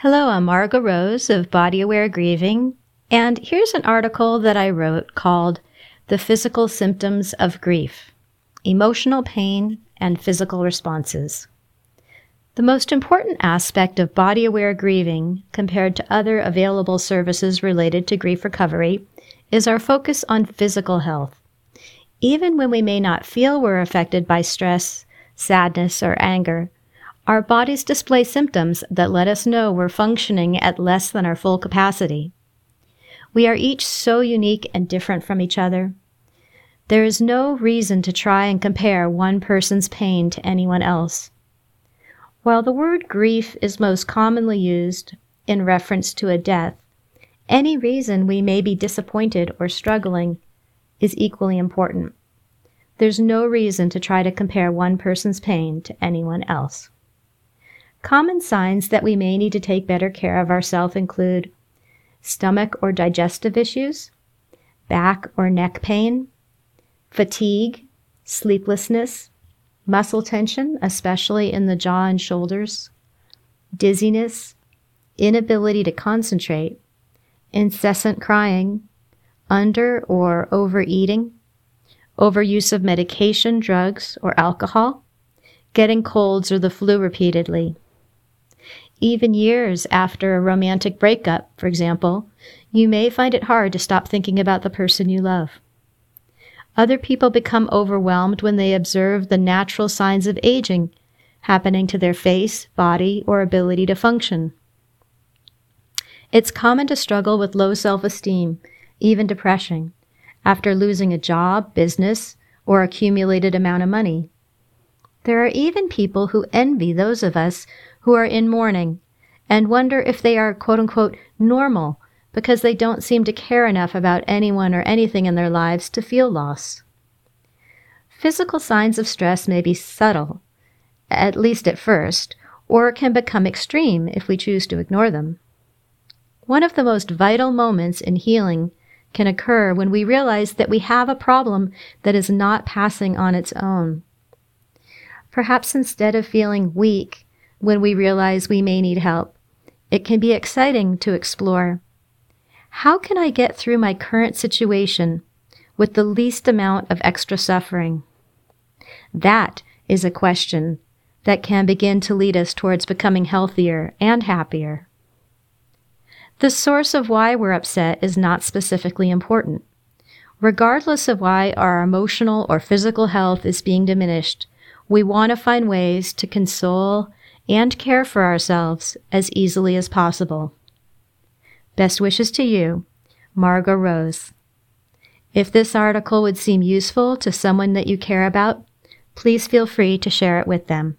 Hello, I'm Margot Rose of Body Aware Grieving, and here's an article that I wrote called The Physical Symptoms of Grief Emotional Pain and Physical Responses. The most important aspect of body aware grieving compared to other available services related to grief recovery is our focus on physical health. Even when we may not feel we're affected by stress, sadness, or anger, our bodies display symptoms that let us know we're functioning at less than our full capacity. We are each so unique and different from each other. There is no reason to try and compare one person's pain to anyone else. While the word grief is most commonly used in reference to a death, any reason we may be disappointed or struggling is equally important. There's no reason to try to compare one person's pain to anyone else. Common signs that we may need to take better care of ourselves include stomach or digestive issues, back or neck pain, fatigue, sleeplessness, muscle tension, especially in the jaw and shoulders, dizziness, inability to concentrate, incessant crying, under or overeating, overuse of medication, drugs, or alcohol, getting colds or the flu repeatedly, even years after a romantic breakup, for example, you may find it hard to stop thinking about the person you love. Other people become overwhelmed when they observe the natural signs of aging happening to their face, body, or ability to function. It's common to struggle with low self esteem, even depression, after losing a job, business, or accumulated amount of money. There are even people who envy those of us who are in mourning and wonder if they are quote unquote normal because they don't seem to care enough about anyone or anything in their lives to feel loss. Physical signs of stress may be subtle, at least at first, or can become extreme if we choose to ignore them. One of the most vital moments in healing can occur when we realize that we have a problem that is not passing on its own. Perhaps instead of feeling weak when we realize we may need help. It can be exciting to explore how can I get through my current situation with the least amount of extra suffering? That is a question that can begin to lead us towards becoming healthier and happier. The source of why we're upset is not specifically important. Regardless of why our emotional or physical health is being diminished, we want to find ways to console and care for ourselves as easily as possible. Best wishes to you, Margot Rose. If this article would seem useful to someone that you care about, please feel free to share it with them.